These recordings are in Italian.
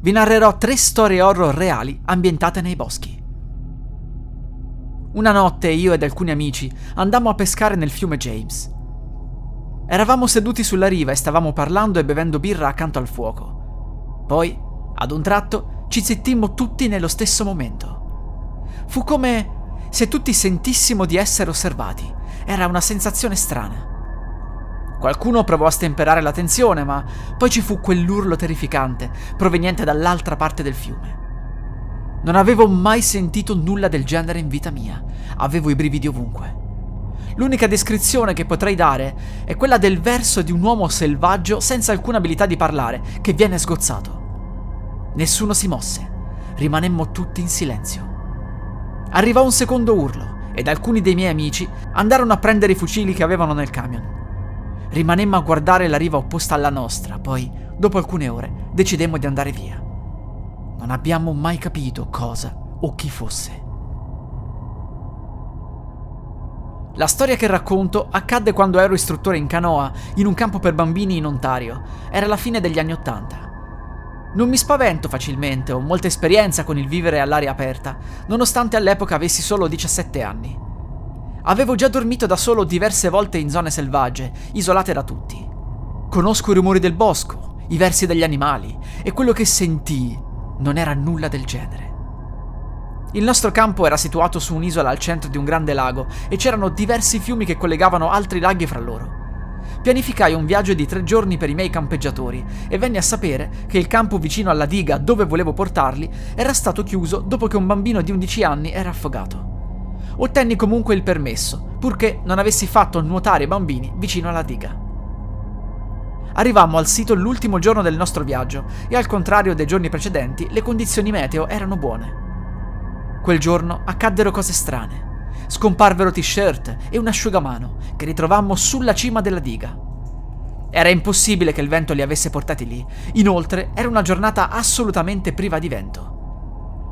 vi narrerò tre storie horror reali ambientate nei boschi. Una notte io ed alcuni amici andammo a pescare nel fiume James. Eravamo seduti sulla riva e stavamo parlando e bevendo birra accanto al fuoco. Poi, ad un tratto, ci zittimmo tutti nello stesso momento. Fu come se tutti sentissimo di essere osservati. Era una sensazione strana. Qualcuno provò a stemperare la tensione, ma poi ci fu quell'urlo terrificante proveniente dall'altra parte del fiume. Non avevo mai sentito nulla del genere in vita mia. Avevo i brividi ovunque. L'unica descrizione che potrei dare è quella del verso di un uomo selvaggio senza alcuna abilità di parlare, che viene sgozzato. Nessuno si mosse. Rimanemmo tutti in silenzio. Arrivò un secondo urlo ed alcuni dei miei amici andarono a prendere i fucili che avevano nel camion. Rimanemmo a guardare la riva opposta alla nostra, poi, dopo alcune ore, decidemmo di andare via. Non abbiamo mai capito cosa o chi fosse. La storia che racconto accadde quando ero istruttore in canoa in un campo per bambini in Ontario. Era la fine degli anni Ottanta. Non mi spavento facilmente, ho molta esperienza con il vivere all'aria aperta, nonostante all'epoca avessi solo 17 anni. Avevo già dormito da solo diverse volte in zone selvagge, isolate da tutti. Conosco i rumori del bosco, i versi degli animali, e quello che sentii non era nulla del genere. Il nostro campo era situato su un'isola al centro di un grande lago e c'erano diversi fiumi che collegavano altri laghi fra loro. Pianificai un viaggio di tre giorni per i miei campeggiatori e venni a sapere che il campo vicino alla diga dove volevo portarli era stato chiuso dopo che un bambino di 11 anni era affogato ottenni comunque il permesso, purché non avessi fatto nuotare i bambini vicino alla diga. Arrivammo al sito l'ultimo giorno del nostro viaggio e al contrario dei giorni precedenti le condizioni meteo erano buone. Quel giorno accaddero cose strane. Scomparvero t-shirt e un asciugamano che ritrovammo sulla cima della diga. Era impossibile che il vento li avesse portati lì, inoltre era una giornata assolutamente priva di vento.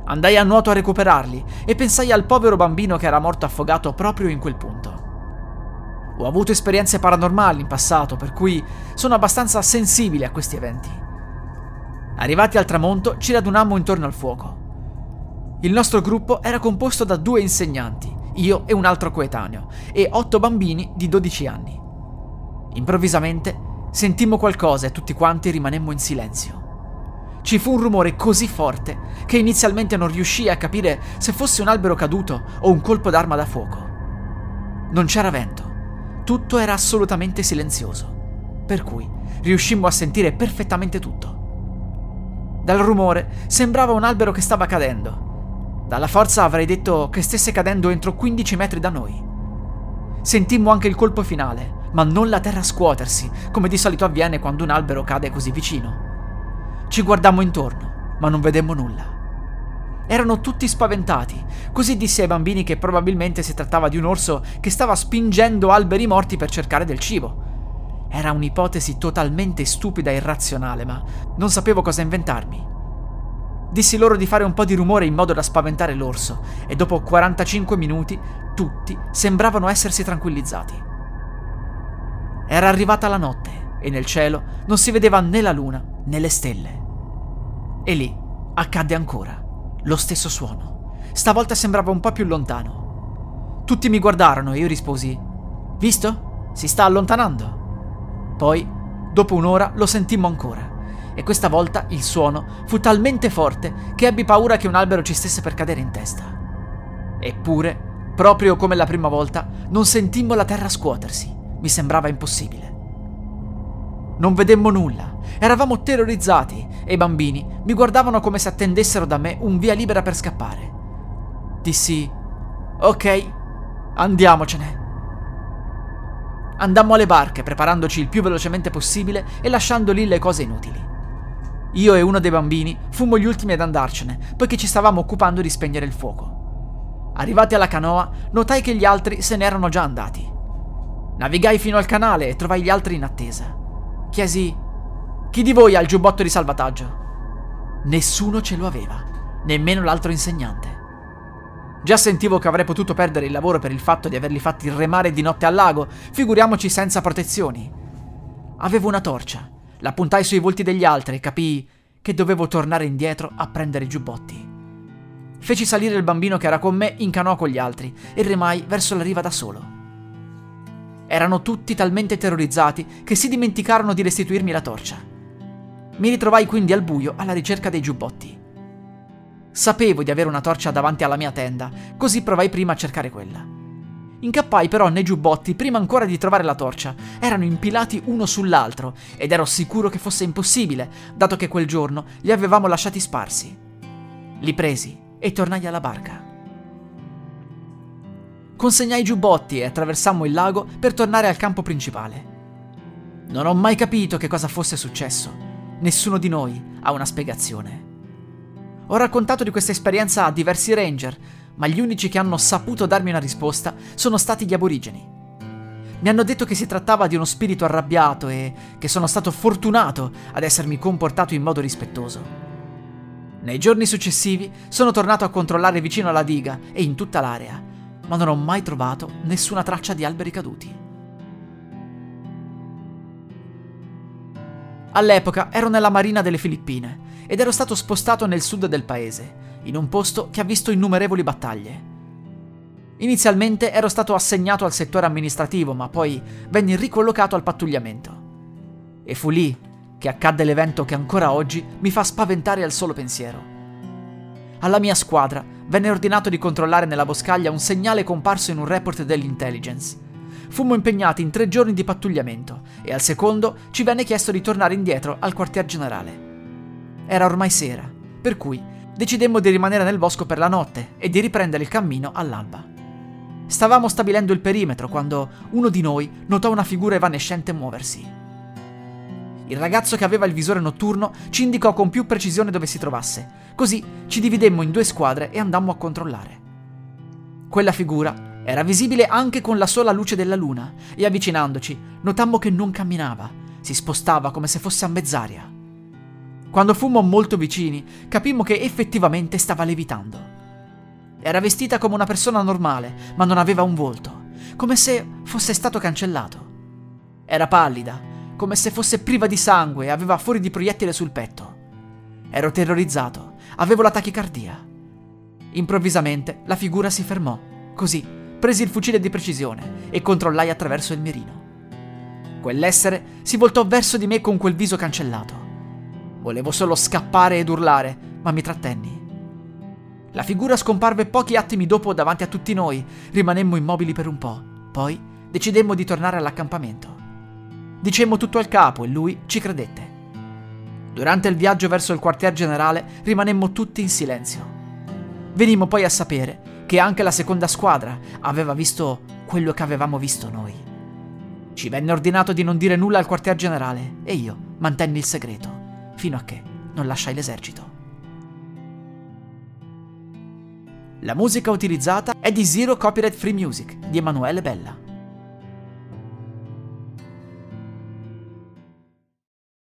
Andai a nuoto a recuperarli e pensai al povero bambino che era morto affogato proprio in quel punto. Ho avuto esperienze paranormali in passato, per cui sono abbastanza sensibile a questi eventi. Arrivati al tramonto, ci radunammo intorno al fuoco. Il nostro gruppo era composto da due insegnanti, io e un altro coetaneo, e otto bambini di 12 anni. Improvvisamente sentimmo qualcosa e tutti quanti rimanemmo in silenzio. Ci fu un rumore così forte che inizialmente non riuscii a capire se fosse un albero caduto o un colpo d'arma da fuoco. Non c'era vento, tutto era assolutamente silenzioso, per cui riuscimmo a sentire perfettamente tutto. Dal rumore sembrava un albero che stava cadendo. Dalla forza avrei detto che stesse cadendo entro 15 metri da noi. Sentimmo anche il colpo finale, ma non la terra scuotersi, come di solito avviene quando un albero cade così vicino. Ci guardammo intorno, ma non vedemmo nulla. Erano tutti spaventati, così dissi ai bambini che probabilmente si trattava di un orso che stava spingendo alberi morti per cercare del cibo. Era un'ipotesi totalmente stupida e irrazionale, ma non sapevo cosa inventarmi. Dissi loro di fare un po' di rumore in modo da spaventare l'orso, e dopo 45 minuti tutti sembravano essersi tranquillizzati. Era arrivata la notte e nel cielo non si vedeva né la luna né le stelle. E lì accadde ancora lo stesso suono. Stavolta sembrava un po' più lontano. Tutti mi guardarono e io risposi: Visto? Si sta allontanando. Poi, dopo un'ora, lo sentimmo ancora. E questa volta il suono fu talmente forte che ebbi paura che un albero ci stesse per cadere in testa. Eppure, proprio come la prima volta, non sentimmo la terra scuotersi. Mi sembrava impossibile. Non vedemmo nulla, eravamo terrorizzati e i bambini mi guardavano come se attendessero da me un via libera per scappare. Dissi, ok, andiamocene. Andammo alle barche, preparandoci il più velocemente possibile e lasciando lì le cose inutili. Io e uno dei bambini fummo gli ultimi ad andarcene, poiché ci stavamo occupando di spegnere il fuoco. Arrivati alla canoa, notai che gli altri se ne erano già andati. Navigai fino al canale e trovai gli altri in attesa. Chiesi: Chi di voi ha il giubbotto di salvataggio? Nessuno ce lo aveva, nemmeno l'altro insegnante. Già sentivo che avrei potuto perdere il lavoro per il fatto di averli fatti remare di notte al lago, figuriamoci senza protezioni. Avevo una torcia, la puntai sui volti degli altri e capii che dovevo tornare indietro a prendere i giubbotti. Feci salire il bambino che era con me in canoa con gli altri e remai verso la riva da solo. Erano tutti talmente terrorizzati che si dimenticarono di restituirmi la torcia. Mi ritrovai quindi al buio alla ricerca dei giubbotti. Sapevo di avere una torcia davanti alla mia tenda, così provai prima a cercare quella. Incappai però nei giubbotti prima ancora di trovare la torcia. Erano impilati uno sull'altro ed ero sicuro che fosse impossibile, dato che quel giorno li avevamo lasciati sparsi. Li presi e tornai alla barca. Consegnai i giubbotti e attraversammo il lago per tornare al campo principale. Non ho mai capito che cosa fosse successo. Nessuno di noi ha una spiegazione. Ho raccontato di questa esperienza a diversi ranger, ma gli unici che hanno saputo darmi una risposta sono stati gli aborigeni. Mi hanno detto che si trattava di uno spirito arrabbiato e che sono stato fortunato ad essermi comportato in modo rispettoso. Nei giorni successivi sono tornato a controllare vicino alla diga e in tutta l'area, ma non ho mai trovato nessuna traccia di alberi caduti. All'epoca ero nella marina delle Filippine ed ero stato spostato nel sud del paese, in un posto che ha visto innumerevoli battaglie. Inizialmente ero stato assegnato al settore amministrativo, ma poi venni ricollocato al pattugliamento. E fu lì che accadde l'evento che ancora oggi mi fa spaventare al solo pensiero. Alla mia squadra venne ordinato di controllare nella boscaglia un segnale comparso in un report dell'intelligence. Fummo impegnati in tre giorni di pattugliamento e al secondo ci venne chiesto di tornare indietro al quartier generale. Era ormai sera, per cui decidemmo di rimanere nel bosco per la notte e di riprendere il cammino all'alba. Stavamo stabilendo il perimetro quando uno di noi notò una figura evanescente muoversi. Il ragazzo che aveva il visore notturno ci indicò con più precisione dove si trovasse, così ci dividemmo in due squadre e andammo a controllare. Quella figura era visibile anche con la sola luce della luna e avvicinandoci notammo che non camminava, si spostava come se fosse a mezz'aria. Quando fummo molto vicini, capimmo che effettivamente stava levitando. Era vestita come una persona normale, ma non aveva un volto, come se fosse stato cancellato. Era pallida, come se fosse priva di sangue e aveva fuori di proiettile sul petto. Ero terrorizzato, avevo la tachicardia. Improvvisamente la figura si fermò, così presi il fucile di precisione e controllai attraverso il mirino. Quell'essere si voltò verso di me con quel viso cancellato. Volevo solo scappare ed urlare, ma mi trattenni. La figura scomparve pochi attimi dopo davanti a tutti noi, rimanemmo immobili per un po', poi decidemmo di tornare all'accampamento. Dicemmo tutto al capo e lui ci credette. Durante il viaggio verso il quartier generale rimanemmo tutti in silenzio. Venimmo poi a sapere che anche la seconda squadra aveva visto quello che avevamo visto noi. Ci venne ordinato di non dire nulla al quartier generale e io mantenni il segreto fino a che non lasciai l'esercito. La musica utilizzata è di Zero Copyright Free Music di Emanuele Bella.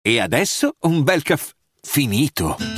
E adesso un bel caffè finito.